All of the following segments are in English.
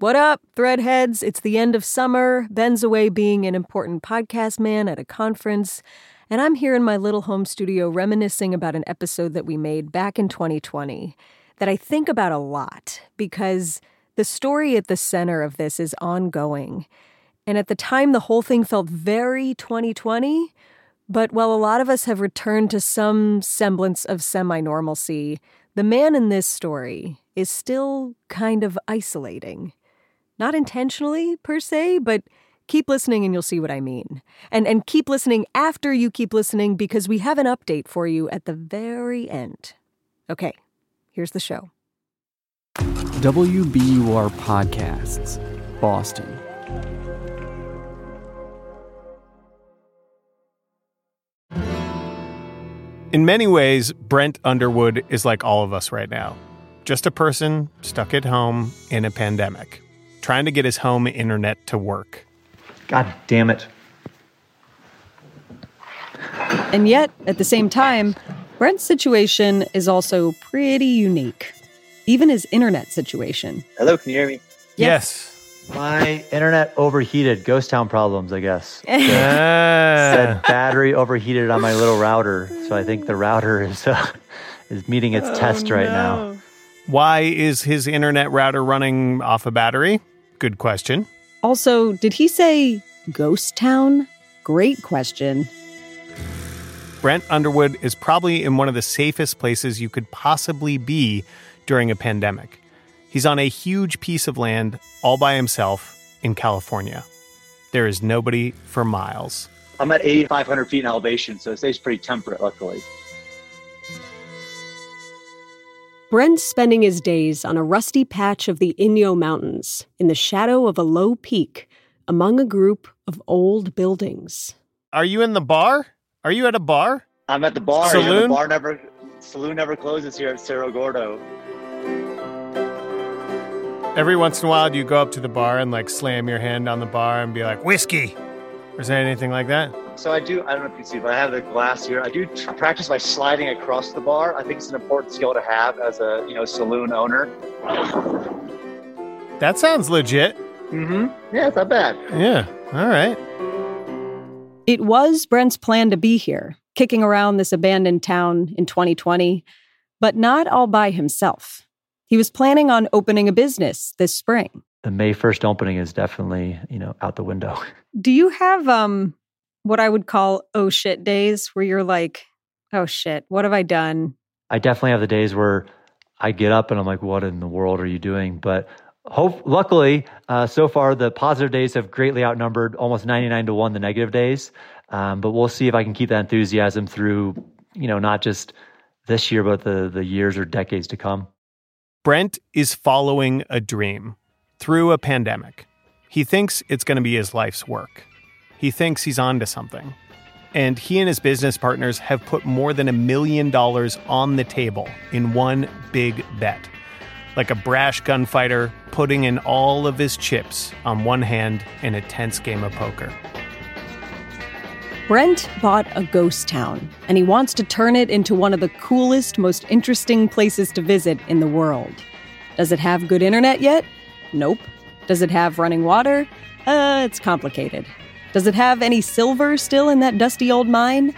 What up, Threadheads? It's the end of summer. Ben's away being an important podcast man at a conference. And I'm here in my little home studio reminiscing about an episode that we made back in 2020 that I think about a lot because the story at the center of this is ongoing. And at the time, the whole thing felt very 2020. But while a lot of us have returned to some semblance of semi normalcy, the man in this story is still kind of isolating. Not intentionally, per se, but keep listening and you'll see what I mean. And, and keep listening after you keep listening because we have an update for you at the very end. Okay, here's the show. WBUR Podcasts, Boston. In many ways, Brent Underwood is like all of us right now. Just a person stuck at home in a pandemic, trying to get his home internet to work. God damn it. And yet, at the same time, Brent's situation is also pretty unique. Even his internet situation. Hello, can you hear me? Yes. My internet overheated. Ghost town problems, I guess. Ah. Said battery overheated on my little router, so I think the router is uh, is meeting its test right now. Why is his internet router running off a battery? Good question. Also, did he say ghost town? Great question. Brent Underwood is probably in one of the safest places you could possibly be during a pandemic. He's on a huge piece of land all by himself in California. There is nobody for miles. I'm at 8,500 feet in elevation, so it stays pretty temperate, luckily. Brent's spending his days on a rusty patch of the Inyo Mountains in the shadow of a low peak among a group of old buildings. Are you in the bar? Are you at a bar? I'm at the bar. you know, Saloon? the bar never, saloon never closes here at Cerro Gordo. Every once in a while, do you go up to the bar and like slam your hand on the bar and be like, whiskey? Or is there anything like that? So I do. I don't know if you can see, but I have the glass here. I do tr- practice by sliding across the bar. I think it's an important skill to have as a you know saloon owner. That sounds legit. Mm-hmm. Yeah, it's not bad. Yeah. All right. It was Brent's plan to be here, kicking around this abandoned town in 2020, but not all by himself. He was planning on opening a business this spring. The May 1st opening is definitely you know out the window. Do you have um what I would call oh shit days where you're like, oh shit, what have I done? I definitely have the days where I get up and I'm like, what in the world are you doing? But hope, luckily, uh, so far the positive days have greatly outnumbered almost 99 to 1 the negative days. Um, but we'll see if I can keep that enthusiasm through, you know, not just this year, but the, the years or decades to come. Brent is following a dream through a pandemic. He thinks it's going to be his life's work. He thinks he's onto something. And he and his business partners have put more than a million dollars on the table in one big bet. Like a brash gunfighter putting in all of his chips on one hand in a tense game of poker. Brent bought a ghost town, and he wants to turn it into one of the coolest, most interesting places to visit in the world. Does it have good internet yet? Nope. Does it have running water? Uh, it's complicated. Does it have any silver still in that dusty old mine?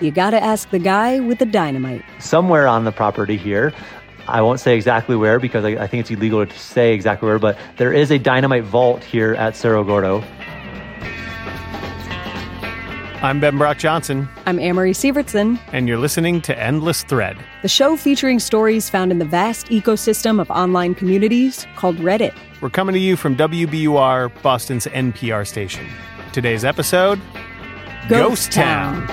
You gotta ask the guy with the dynamite. Somewhere on the property here, I won't say exactly where because I, I think it's illegal to say exactly where, but there is a dynamite vault here at Cerro Gordo. I'm Ben Brock Johnson, I'm Amory Sievertson, and you're listening to Endless Thread. the show featuring stories found in the vast ecosystem of online communities called Reddit. We're coming to you from WBUR, Boston's NPR station. Today's episode Ghost Town.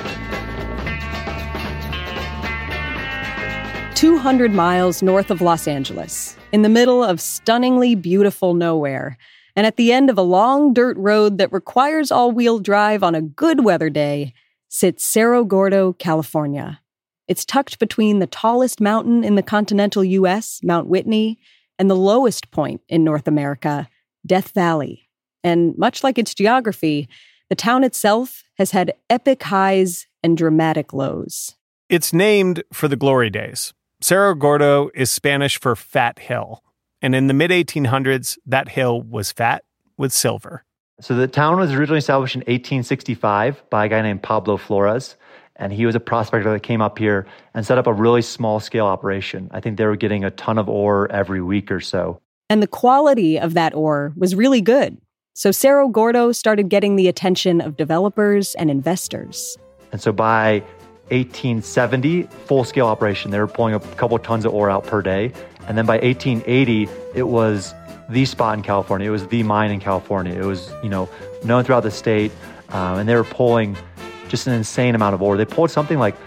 200 miles north of Los Angeles, in the middle of stunningly beautiful nowhere, and at the end of a long dirt road that requires all wheel drive on a good weather day, sits Cerro Gordo, California. It's tucked between the tallest mountain in the continental U.S., Mount Whitney, and the lowest point in North America, Death Valley. And much like its geography, the town itself has had epic highs and dramatic lows. It's named for the glory days. Cerro Gordo is Spanish for fat hill. And in the mid 1800s, that hill was fat with silver. So the town was originally established in 1865 by a guy named Pablo Flores. And he was a prospector that came up here and set up a really small scale operation. I think they were getting a ton of ore every week or so. And the quality of that ore was really good. So Cerro Gordo started getting the attention of developers and investors. And so by 1870, full scale operation, they were pulling a couple tons of ore out per day. And then by 1880, it was the spot in California. It was the mine in California. It was, you know, known throughout the state. Um, and they were pulling just an insane amount of ore. They pulled something like,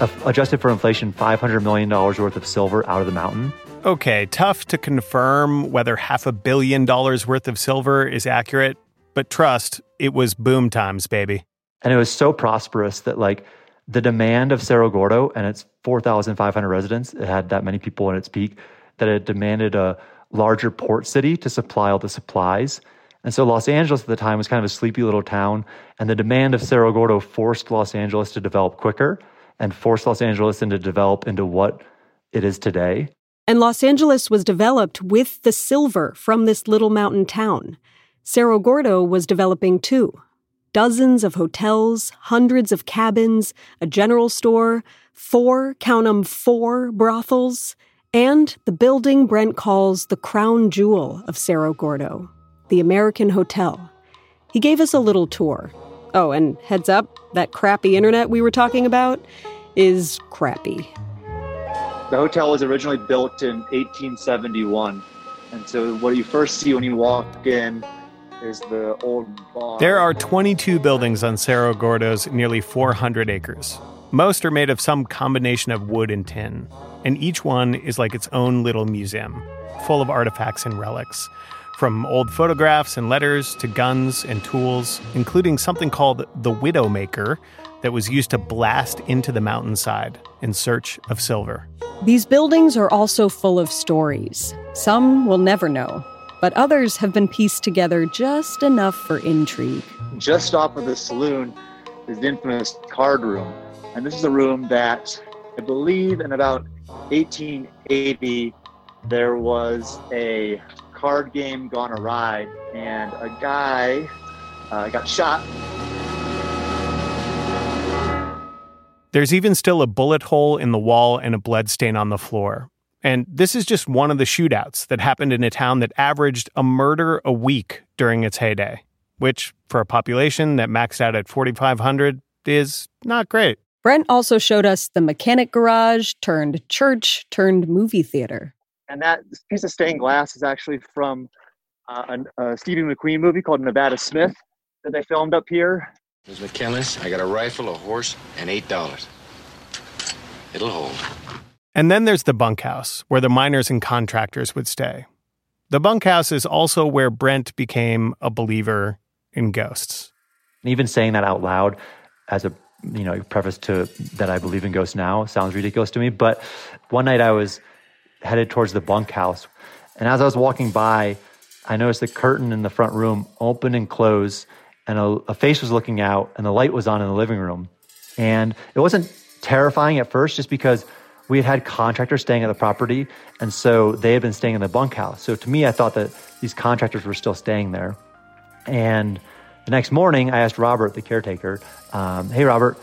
uh, adjusted for inflation, $500 million worth of silver out of the mountain. Okay, tough to confirm whether half a billion dollars worth of silver is accurate, but trust, it was boom times, baby. And it was so prosperous that, like, the demand of Cerro Gordo and its 4,500 residents, it had that many people in its peak, that it demanded a larger port city to supply all the supplies. And so Los Angeles at the time was kind of a sleepy little town, and the demand of Cerro Gordo forced Los Angeles to develop quicker and forced Los Angeles into develop into what it is today. And Los Angeles was developed with the silver from this little mountain town. Cerro Gordo was developing too. Dozens of hotels, hundreds of cabins, a general store, four, count 'em, four brothels, and the building Brent calls the crown jewel of Cerro Gordo, the American Hotel. He gave us a little tour. Oh, and heads up, that crappy internet we were talking about is crappy. The hotel was originally built in 1871. And so what you first see when you walk in is the old barn. There are 22 buildings on Cerro Gordo's nearly 400 acres. Most are made of some combination of wood and tin, and each one is like its own little museum, full of artifacts and relics. From old photographs and letters to guns and tools, including something called the Widowmaker that was used to blast into the mountainside in search of silver. These buildings are also full of stories. Some we'll never know, but others have been pieced together just enough for intrigue. Just off of the saloon is the infamous card room. And this is a room that I believe in about 1880 there was a card game gone awry and a guy uh, got shot There's even still a bullet hole in the wall and a blood stain on the floor. And this is just one of the shootouts that happened in a town that averaged a murder a week during its heyday, which, for a population that maxed out at 4,500, is not great. Brent also showed us the mechanic garage turned church turned movie theater. And that piece of stained glass is actually from uh, an- a Steve McQueen movie called Nevada Smith that they filmed up here. Ms. McKinless, I got a rifle, a horse, and eight dollars. It'll hold. And then there's the bunkhouse, where the miners and contractors would stay. The bunkhouse is also where Brent became a believer in ghosts. And even saying that out loud as a you know preface to that I believe in ghosts now sounds ridiculous to me. But one night I was headed towards the bunkhouse, and as I was walking by, I noticed the curtain in the front room open and close, and a, a face was looking out, and the light was on in the living room. And it wasn't terrifying at first, just because we had had contractors staying at the property, and so they had been staying in the bunkhouse. So to me, I thought that these contractors were still staying there. And the next morning, I asked Robert, the caretaker, um, "Hey, Robert,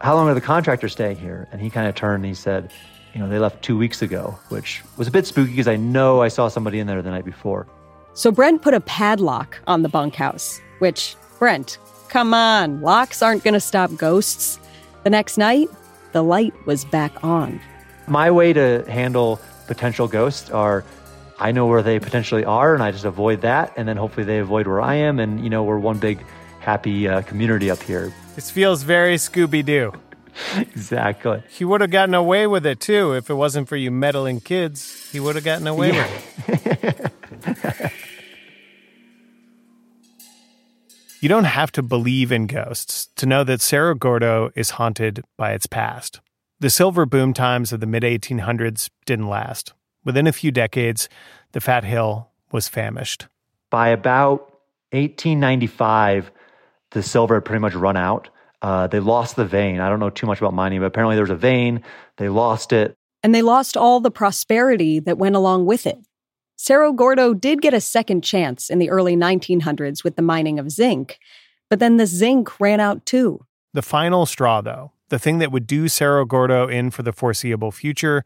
how long are the contractors staying here?" And he kind of turned and he said, you know, they left two weeks ago, which was a bit spooky because I know I saw somebody in there the night before. So Brent put a padlock on the bunkhouse, which, Brent, come on, locks aren't going to stop ghosts. The next night, the light was back on. My way to handle potential ghosts are I know where they potentially are and I just avoid that. And then hopefully they avoid where I am. And, you know, we're one big happy uh, community up here. This feels very Scooby Doo. Exactly. He would have gotten away with it too if it wasn't for you meddling kids. He would have gotten away yeah. with it. you don't have to believe in ghosts to know that Cerro Gordo is haunted by its past. The silver boom times of the mid 1800s didn't last. Within a few decades, the Fat Hill was famished. By about 1895, the silver had pretty much run out. Uh, they lost the vein. I don't know too much about mining, but apparently there was a vein. They lost it. And they lost all the prosperity that went along with it. Cerro Gordo did get a second chance in the early 1900s with the mining of zinc, but then the zinc ran out too. The final straw, though, the thing that would do Cerro Gordo in for the foreseeable future,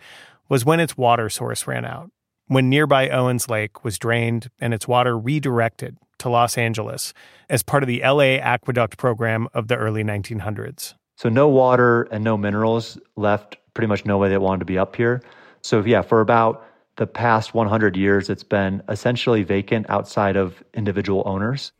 was when its water source ran out, when nearby Owens Lake was drained and its water redirected to Los Angeles as part of the LA Aqueduct program of the early 1900s. So, no water and no minerals left pretty much nobody that wanted to be up here. So, yeah, for about the past 100 years, it's been essentially vacant outside of individual owners.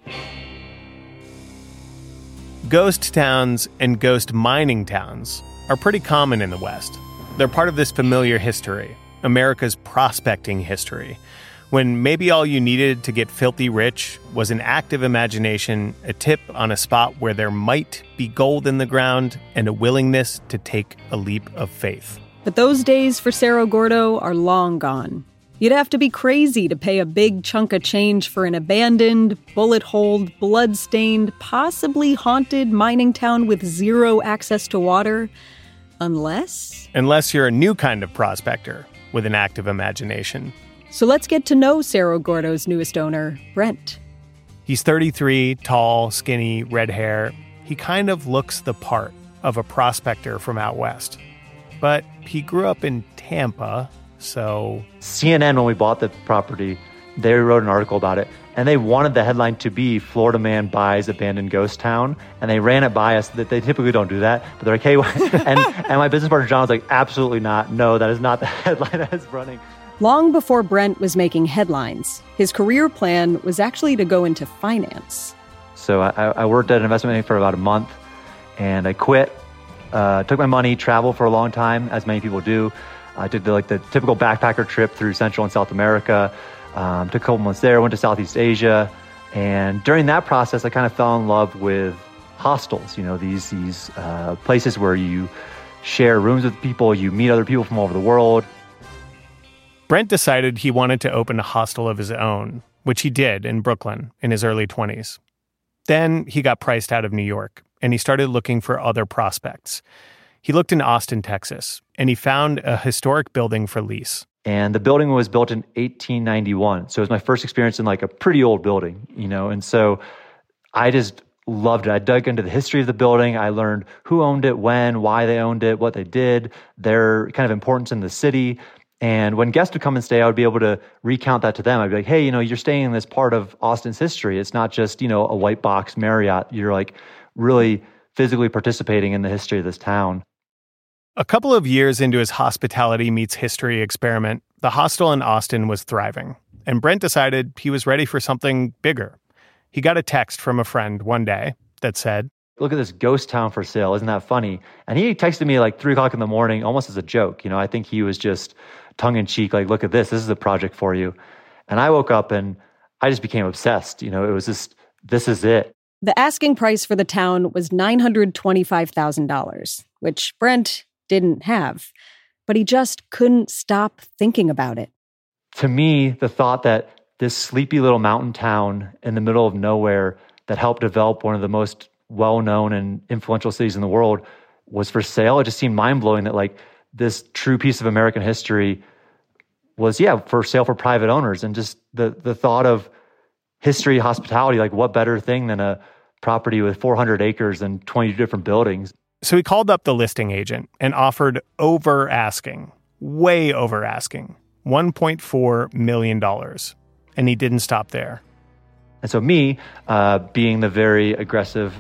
Ghost towns and ghost mining towns are pretty common in the West. They're part of this familiar history, America's prospecting history, when maybe all you needed to get filthy rich was an active imagination, a tip on a spot where there might be gold in the ground, and a willingness to take a leap of faith. But those days for Cerro Gordo are long gone. You'd have to be crazy to pay a big chunk of change for an abandoned, bullet holed, blood stained, possibly haunted mining town with zero access to water Unless? Unless you're a new kind of prospector with an active imagination. So let's get to know Cerro Gordo's newest owner, Brent. He's 33, tall, skinny, red hair. He kind of looks the part of a prospector from out west. But he grew up in Tampa, so. CNN, when we bought the property, they wrote an article about it and they wanted the headline to be Florida man buys abandoned ghost town and they ran it by us that they typically don't do that but they're like hey and and my business partner John was like absolutely not no that is not the headline that is running long before Brent was making headlines his career plan was actually to go into finance so I, I worked at an investment bank for about a month and I quit uh, took my money traveled for a long time as many people do I did the, like the typical backpacker trip through Central and South America um, took a couple months there, went to Southeast Asia, and during that process, I kind of fell in love with hostels. You know, these these uh, places where you share rooms with people, you meet other people from all over the world. Brent decided he wanted to open a hostel of his own, which he did in Brooklyn in his early 20s. Then he got priced out of New York and he started looking for other prospects. He looked in Austin, Texas, and he found a historic building for lease. And the building was built in 1891. So it was my first experience in like a pretty old building, you know. And so I just loved it. I dug into the history of the building. I learned who owned it, when, why they owned it, what they did, their kind of importance in the city. And when guests would come and stay, I would be able to recount that to them. I'd be like, hey, you know, you're staying in this part of Austin's history. It's not just, you know, a white box Marriott. You're like really physically participating in the history of this town. A couple of years into his hospitality meets history experiment, the hostel in Austin was thriving, and Brent decided he was ready for something bigger. He got a text from a friend one day that said, Look at this ghost town for sale. Isn't that funny? And he texted me like three o'clock in the morning, almost as a joke. You know, I think he was just tongue in cheek, like, look at this. This is a project for you. And I woke up and I just became obsessed. You know, it was just, this is it. The asking price for the town was $925,000, which Brent didn't have, but he just couldn't stop thinking about it. To me, the thought that this sleepy little mountain town in the middle of nowhere that helped develop one of the most well known and influential cities in the world was for sale, it just seemed mind blowing that, like, this true piece of American history was, yeah, for sale for private owners. And just the, the thought of history, hospitality, like, what better thing than a property with 400 acres and 20 different buildings? So he called up the listing agent and offered over asking way over asking $1.4 million. And he didn't stop there. And so, me uh, being the very aggressive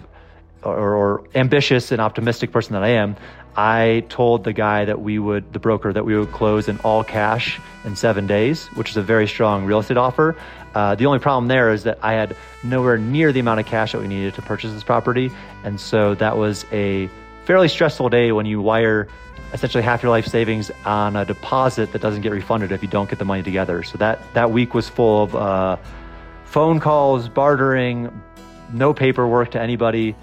or, or ambitious and optimistic person that I am, I told the guy that we would, the broker, that we would close in all cash in seven days, which is a very strong real estate offer. Uh, the only problem there is that I had nowhere near the amount of cash that we needed to purchase this property. And so that was a fairly stressful day when you wire essentially half your life savings on a deposit that doesn't get refunded if you don't get the money together. So that, that week was full of uh, phone calls, bartering, no paperwork to anybody.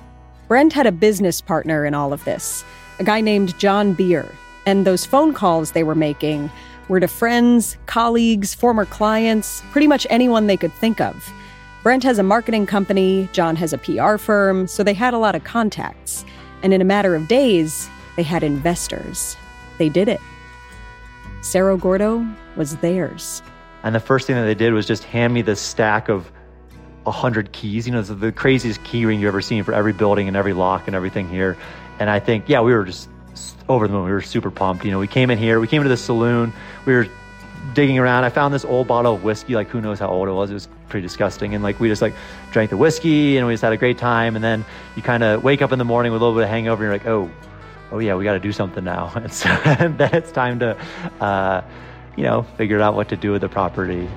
Brent had a business partner in all of this, a guy named Jon Bier. And those phone calls they were making were to friends, colleagues, former clients, pretty much anyone they could think of. Brent has a marketing company, John has a PR firm, so they had a lot of contacts. And in a matter of days, they had investors. They did it. Cerro Gordo was theirs. And the first thing that they did was just hand me this stack of 100 keys. You know, the, craziest key ring you've ever seen for every building and every lock and everything here. And I think, yeah, we were just over the moon. We were super pumped. You know, we came in here, we came into the saloon, we were digging around. I found this old bottle of whiskey, like who knows how old it was. It was pretty disgusting. And like we just like drank the whiskey and we just had a great time. And then you kind of wake up in the morning with a little bit of hangover and you're like, oh, oh yeah, we got to do something now. And so then it's time to, uh, you know, figure out what to do with the property.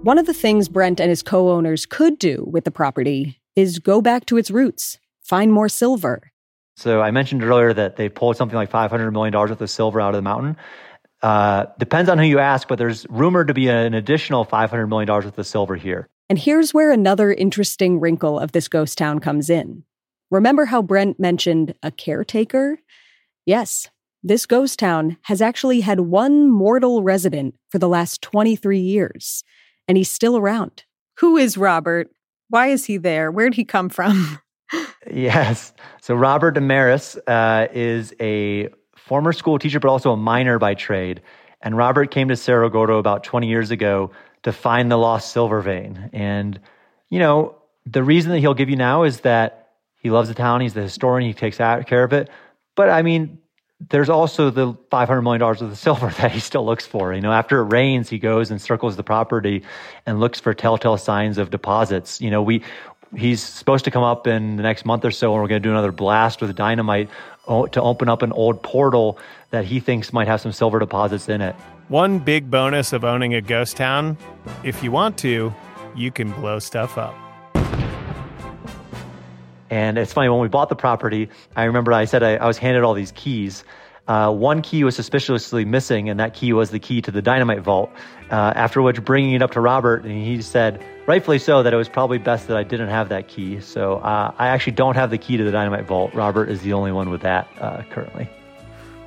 One of the things Brent and his co owners could do with the property is go back to its roots, find more silver. So I mentioned earlier that they pulled something like $500 million worth of silver out of the mountain. Uh, depends on who you ask, but there's rumored to be an additional $500 million worth of silver here. And here's where another interesting wrinkle of this ghost town comes in. Remember how Brent mentioned a caretaker? Yes, this ghost town has actually had one mortal resident for the last 23 years, and he's still around. Who is Robert? Why is he there? Where'd he come from? yes. So Robert Desmarais uh, is a former school teacher, but also a miner by trade. And Robert came to Cerro Gordo about 20 years ago to find the lost silver vein. And, you know, the reason that he'll give you now is that he loves the town, he's the historian, he takes care of it. But I mean, there's also the $500 million of the silver that he still looks for. You know, after it rains, he goes and circles the property and looks for telltale signs of deposits. You know, we, he's supposed to come up in the next month or so, and we're going to do another blast with dynamite to open up an old portal that he thinks might have some silver deposits in it. One big bonus of owning a ghost town if you want to, you can blow stuff up. And it's funny, when we bought the property, I remember I said I, I was handed all these keys. Uh, one key was suspiciously missing, and that key was the key to the dynamite vault. Uh, after which, bringing it up to Robert, and he said, rightfully so, that it was probably best that I didn't have that key. So uh, I actually don't have the key to the dynamite vault. Robert is the only one with that uh, currently.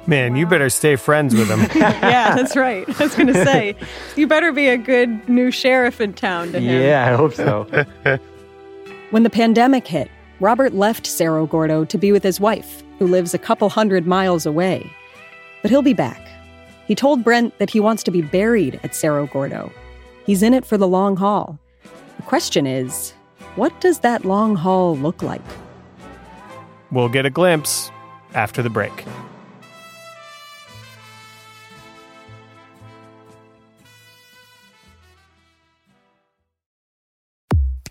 Man, you better stay friends with him. yeah, that's right. I was going to say, you better be a good new sheriff in town to him. Yeah, I hope so. when the pandemic hit, Robert left Cerro Gordo to be with his wife, who lives a couple hundred miles away. But he'll be back. He told Brent that he wants to be buried at Cerro Gordo. He's in it for the long haul. The question is, what does that long haul look like? We'll get a glimpse after the break.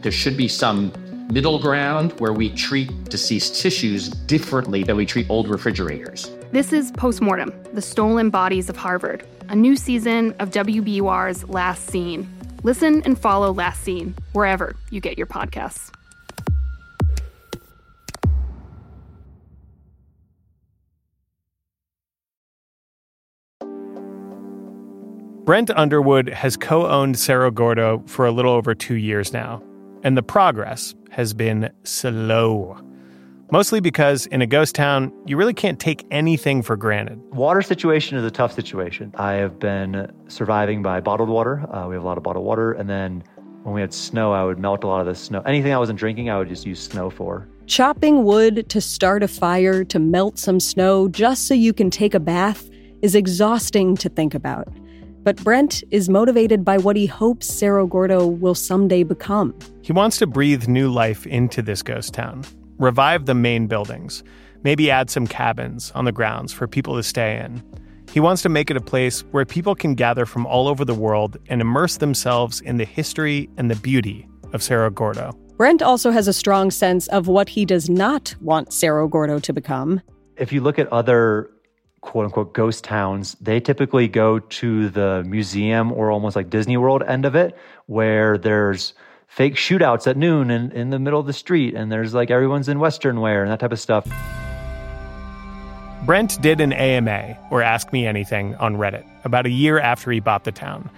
There should be some middle ground where we treat deceased tissues differently than we treat old refrigerators. This is Postmortem The Stolen Bodies of Harvard, a new season of WBUR's Last Seen. Listen and follow Last Seen wherever you get your podcasts. Brent Underwood has co owned Cerro Gordo for a little over two years now, and the progress has been slow. Mostly because in a ghost town, you really can't take anything for granted. Water situation is a tough situation. I have been surviving by bottled water. Uh, we have a lot of bottled water. And then when we had snow, I would melt a lot of the snow. Anything I wasn't drinking, I would just use snow for. Chopping wood to start a fire to melt some snow just so you can take a bath is exhausting to think about. But Brent is motivated by what he hopes Cerro Gordo will someday become. He wants to breathe new life into this ghost town revive the main buildings, maybe add some cabins on the grounds for people to stay in. He wants to make it a place where people can gather from all over the world and immerse themselves in the history and the beauty of Cerro Gordo. Brent also has a strong sense of what he does not want Cerro Gordo to become. If you look at other quote unquote ghost towns, they typically go to the museum or almost like Disney World end of it, where there's fake shootouts at noon in, in the middle of the street, and there's like everyone's in Western wear and that type of stuff. Brent did an AMA, or Ask Me Anything, on Reddit about a year after he bought the town.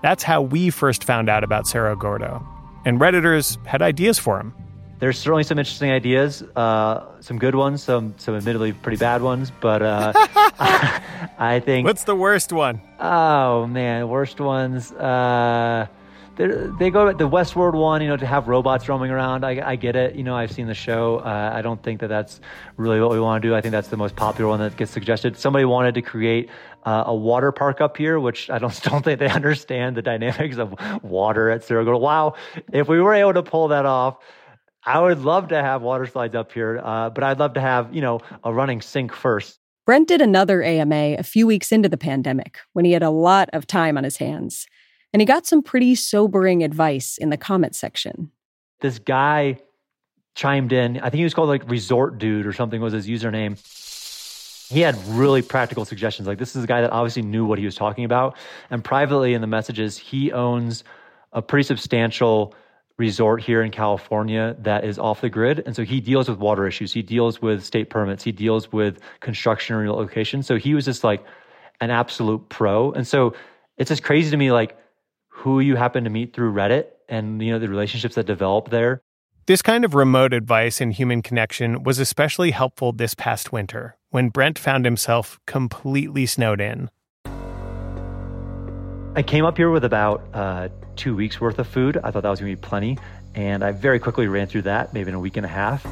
That's how we first found out about Cerro Gordo. And Redditors had ideas for him. There's certainly some interesting ideas, uh, some good ones, some some admittedly pretty bad ones, but uh, I think. What's the worst one? Oh man, worst ones. Uh, they go the Westworld one, you know, to have robots roaming around. I, I get it. You know, I've seen the show. Uh, I don't think that that's really what we want to do. I think that's the most popular one that gets suggested. Somebody wanted to create uh, a water park up here, which I don't don't think they understand the dynamics of water at Cerro. Wow, if we were able to pull that off. I would love to have water slides up here, uh, but I'd love to have, you know, a running sink first. Brent did another AMA a few weeks into the pandemic when he had a lot of time on his hands and he got some pretty sobering advice in the comment section. This guy chimed in. I think he was called like Resort Dude or something was his username. He had really practical suggestions. Like this is a guy that obviously knew what he was talking about. And privately in the messages, he owns a pretty substantial resort here in California that is off the grid. And so he deals with water issues. He deals with state permits. He deals with construction and relocation. So he was just like an absolute pro. And so it's just crazy to me like who you happen to meet through Reddit and you know the relationships that develop there. This kind of remote advice and human connection was especially helpful this past winter when Brent found himself completely snowed in. I came up here with about uh, two weeks worth of food. I thought that was going to be plenty. And I very quickly ran through that, maybe in a week and a half.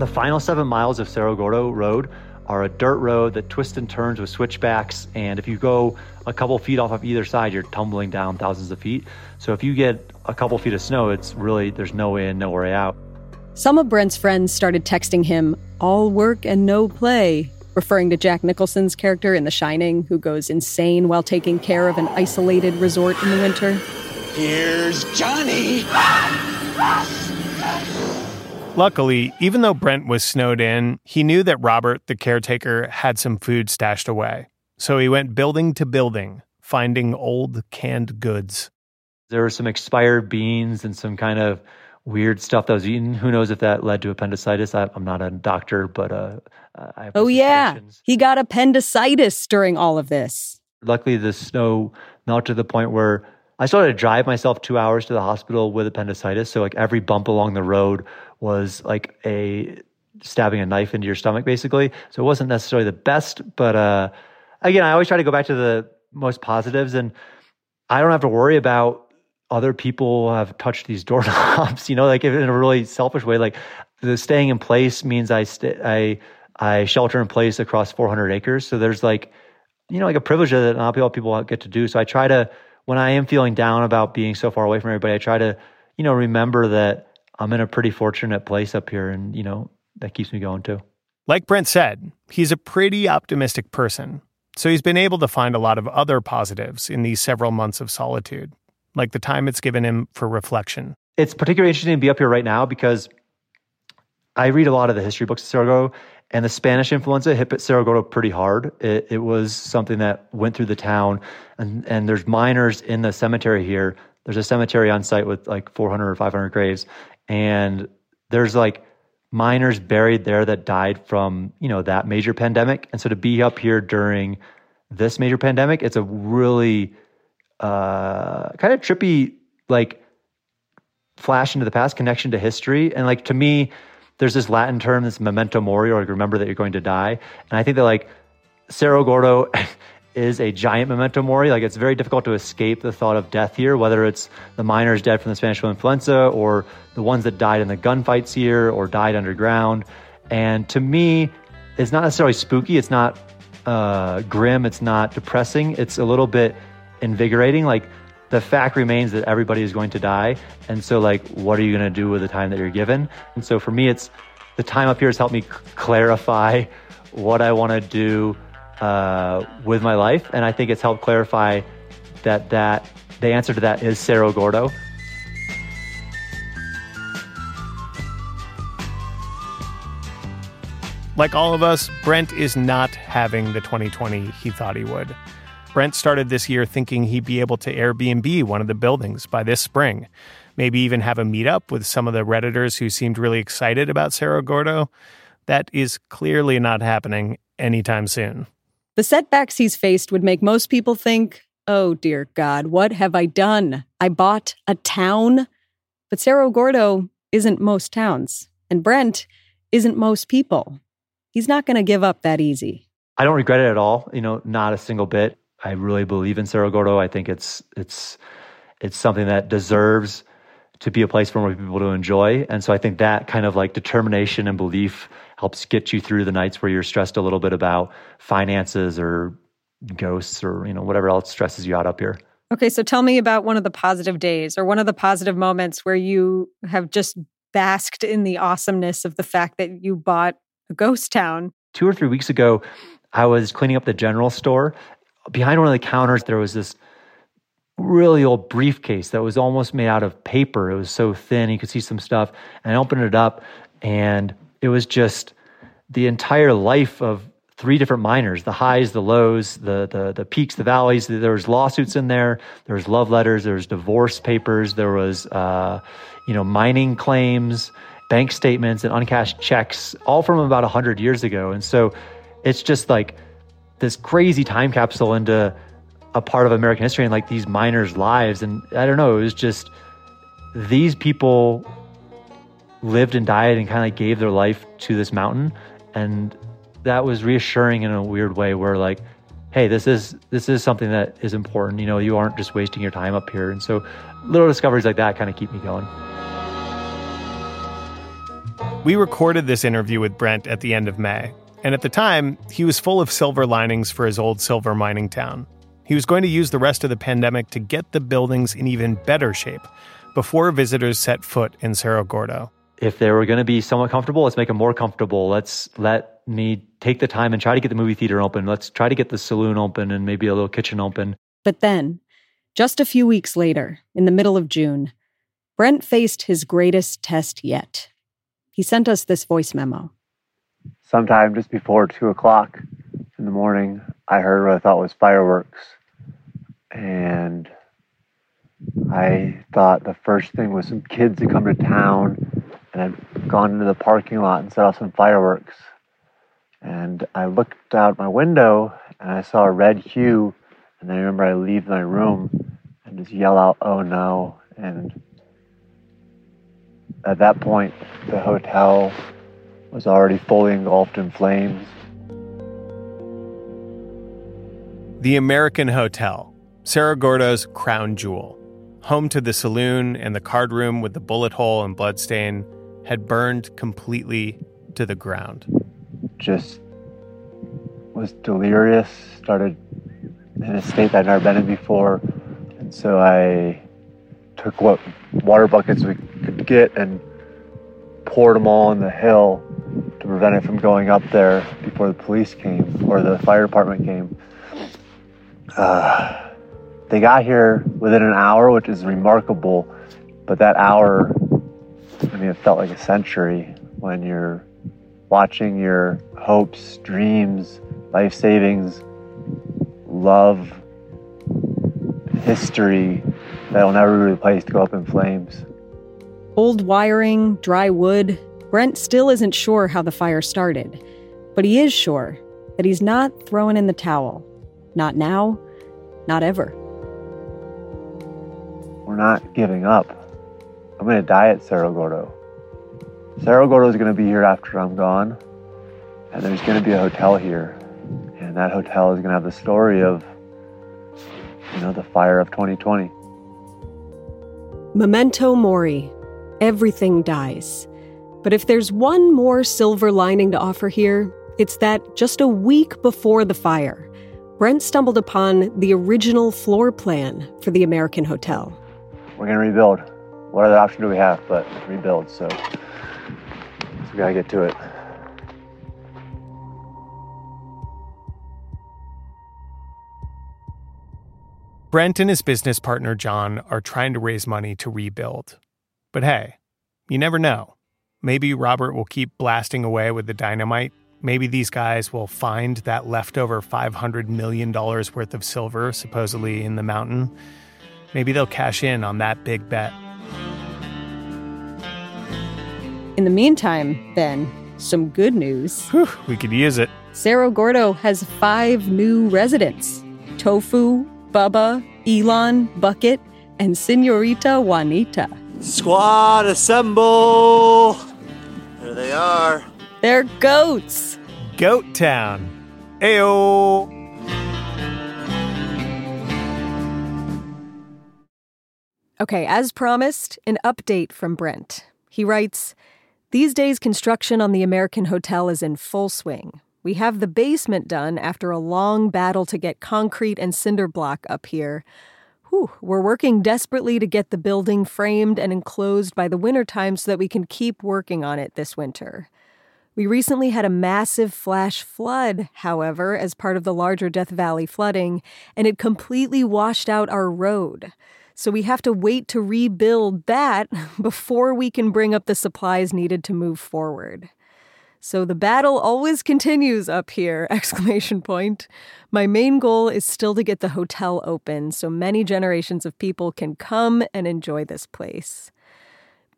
The final seven miles of Cerro Gordo Road are a dirt road that twists and turns with switchbacks. And if you go a couple feet off of either side, you're tumbling down thousands of feet. So if you get a couple feet of snow, it's really, there's no way in, no way out. Some of Brent's friends started texting him, all work and no play, referring to Jack Nicholson's character in The Shining, who goes insane while taking care of an isolated resort in the winter. Here's Johnny! Luckily, even though Brent was snowed in, he knew that Robert, the caretaker, had some food stashed away. So he went building to building, finding old canned goods. There were some expired beans and some kind of weird stuff that was eaten. Who knows if that led to appendicitis? I, am not a doctor, but uh, oh yeah, he got appendicitis during all of this. Luckily, the snow melted to the point where I started to drive myself two hours to the hospital with appendicitis. So like every bump along the road was like a stabbing a knife into your stomach, basically. So it wasn't necessarily the best, but uh, again, I always try to go back to the most positives, and I don't have to worry about other people have touched these doorknobs. You know, like in a really selfish way, like the staying in place means I stay, I I shelter in place across 400 acres. So there's like, you know, like a privilege that not a lot of people get to do. So I try to, when I am feeling down about being so far away from everybody, I try to, you know, remember that I'm in a pretty fortunate place up here, and you know that keeps me going too. Like Brent said, he's a pretty optimistic person, so he's been able to find a lot of other positives in these several months of solitude, like the time it's given him for reflection. It's particularly interesting to be up here right now because I read a lot of the history books of Gordo, and the Spanish influenza hit Cerro Gordo pretty hard. It, it was something that went through the town, and and there's miners in the cemetery here. There's a cemetery on site with like 400 or 500 graves, and there's like miners buried there that died from you know that major pandemic and so to be up here during this major pandemic it's a really uh, kind of trippy like flash into the past connection to history and like to me there's this Latin term, this memento mori, or like remember that you're going to die. And I think that like Cerro Gordo is a giant memento mori. Like it's very difficult to escape the thought of death here, whether it's the miners dead from the Spanish flu influenza or the ones that died in the gunfights here or died underground. And to me, it's not necessarily spooky. It's not uh, grim. It's not depressing. It's a little bit invigorating. Like the fact remains that everybody is going to die. And so, like, what are you going to do with the time that you're given? And so, for me, it's the time up here has helped me c- clarify what I want to do uh, with my life. And I think it's helped clarify that that the answer to that is Cerro Gordo. Like all of us, Brent is not having the 2020 he thought he would. Brent started this year thinking he'd be able to Airbnb one of the buildings by this spring, maybe even have a meetup with some of the Redditors who seemed really excited about Cerro Gordo. That is clearly not happening anytime soon. The setbacks he's faced would make most people think, oh dear God, what have I done? I bought a town? But Cerro Gordo isn't most towns, and Brent isn't most people. He's not going to give up that easy. I don't regret it at all. You know, not a single bit. I really believe in Cerro Gordo. I think it's it's it's something that deserves to be a place for more people to enjoy. And so I think that kind of like determination and belief helps get you through the nights where you're stressed a little bit about finances or ghosts or you know whatever else stresses you out up here. Okay, so tell me about one of the positive days or one of the positive moments where you have just basked in the awesomeness of the fact that you bought a ghost town. Two or three weeks ago, I was cleaning up the general store. Behind one of the counters, there was this really old briefcase that was almost made out of paper. It was so thin, you could see some stuff. And I opened it up, and it was just the entire life of three different miners the highs the lows the, the the peaks the valleys. There was lawsuits in there. There was love letters. There was divorce papers. There was uh, you know mining claims bank statements and uncashed checks all from about 100 years ago. And so it's just like this crazy time capsule into a part of american history and like these miners lives. And i don't know it was just these people lived and died and kind of like gave their life to this mountain. And that was reassuring in a weird way where like hey this is this is something that is important. You know you aren't just wasting your time up here. And so little discoveries like that kind of keep me going. We recorded this interview with Brent at the end of May, and at the time, he was full of silver linings for his old silver mining town. He was going to use the rest of the pandemic to get the buildings in even better shape before visitors set foot in Cerro Gordo. if they were going to be somewhat comfortable let's make them more comfortable let's let me take the time and try to get the movie theater open let's try to get the saloon open and maybe a little kitchen open But then, just a few weeks later, in the middle of June, Brent faced his greatest test yet. He sent us this voice memo. Sometime just before two o'clock in the morning, I heard what I thought was fireworks. And I thought the first thing was some kids had come to town and had gone into the parking lot and set off some fireworks. And I looked out my window and I saw a red hue. And I remember I leave my room and just yell out, oh no. And at that point, the hotel was already fully engulfed in flames. The American Hotel, Cerro Gordo's crown jewel, home to the saloon and the card room with the bullet hole and bloodstain, had burned completely to the ground. Just was delirious, started in a state that I'd never been in before. And so I took what water buckets we could get and poured them all on the hill to prevent it from going up there before the police came or the fire department came. Uh, they got here within an hour, which is remarkable, but that hour, I mean, it felt like a century when you're watching your hopes, dreams, life savings, love, history that will never be replaced go up in flames. Old wiring, dry wood. Brent still isn't sure how the fire started, but he is sure that he's not throwing in the towel. Not now, not ever. We're not giving up. I'm going to die at Cerro Gordo. Cerro Gordo is going to be here after I'm gone, and there's going to be a hotel here, and that hotel is going to have the story of, you know, the fire of 2020. Memento mori. Everything dies. But if there's one more silver lining to offer here, it's that just a week before the fire, Brent stumbled upon the original floor plan for the American Hotel. We're going to rebuild. What other option do we have but rebuild? So, so we got to get to it. Brent and his business partner Jon are trying to raise money to rebuild. But hey, you never know. Maybe Robert will keep blasting away with the dynamite. Maybe these guys will find that leftover $500 million worth of silver supposedly in the mountain. Maybe they'll cash in on that big bet. In the meantime, Ben, some good news. Whew, we could use it. Cerro Gordo has five new residents Tofu, Bubba, Elon, Bucket, and Senorita Juanita. Squad assemble! There they are. They're goats. Goat Town. Ayo. Okay, as promised, an update from Brent. He writes These days, construction on the American Hotel is in full swing. We have the basement done after a long battle to get concrete and cinder block up here. Whew, we're working desperately to get the building framed and enclosed by the wintertime so that we can keep working on it this winter. We recently had a massive flash flood, however, as part of the larger Death Valley flooding, and it completely washed out our road. So we have to wait to rebuild that before we can bring up the supplies needed to move forward. So the battle always continues up here, exclamation point. My main goal is still to get the hotel open so many generations of people can come and enjoy this place.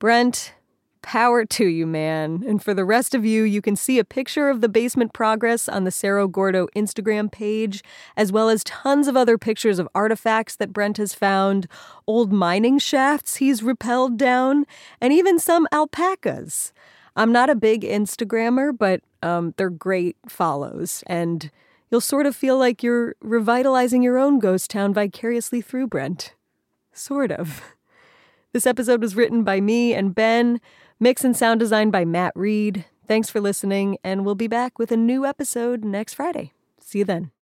Brent, power to you, man. And for the rest of you, you can see a picture of the basement progress on the Cerro Gordo Instagram page, as well as tons of other pictures of artifacts that Brent has found, old mining shafts he's rappelled down, and even some alpacas. I'm not a big Instagrammer, but um, they're great follows, and you'll sort of feel like you're revitalizing your own ghost town vicariously through Brent. Sort of. This episode was written by me and Ben, mix and sound design by Matt Reed. Thanks for listening, and we'll be back with a new episode next Friday. See you then.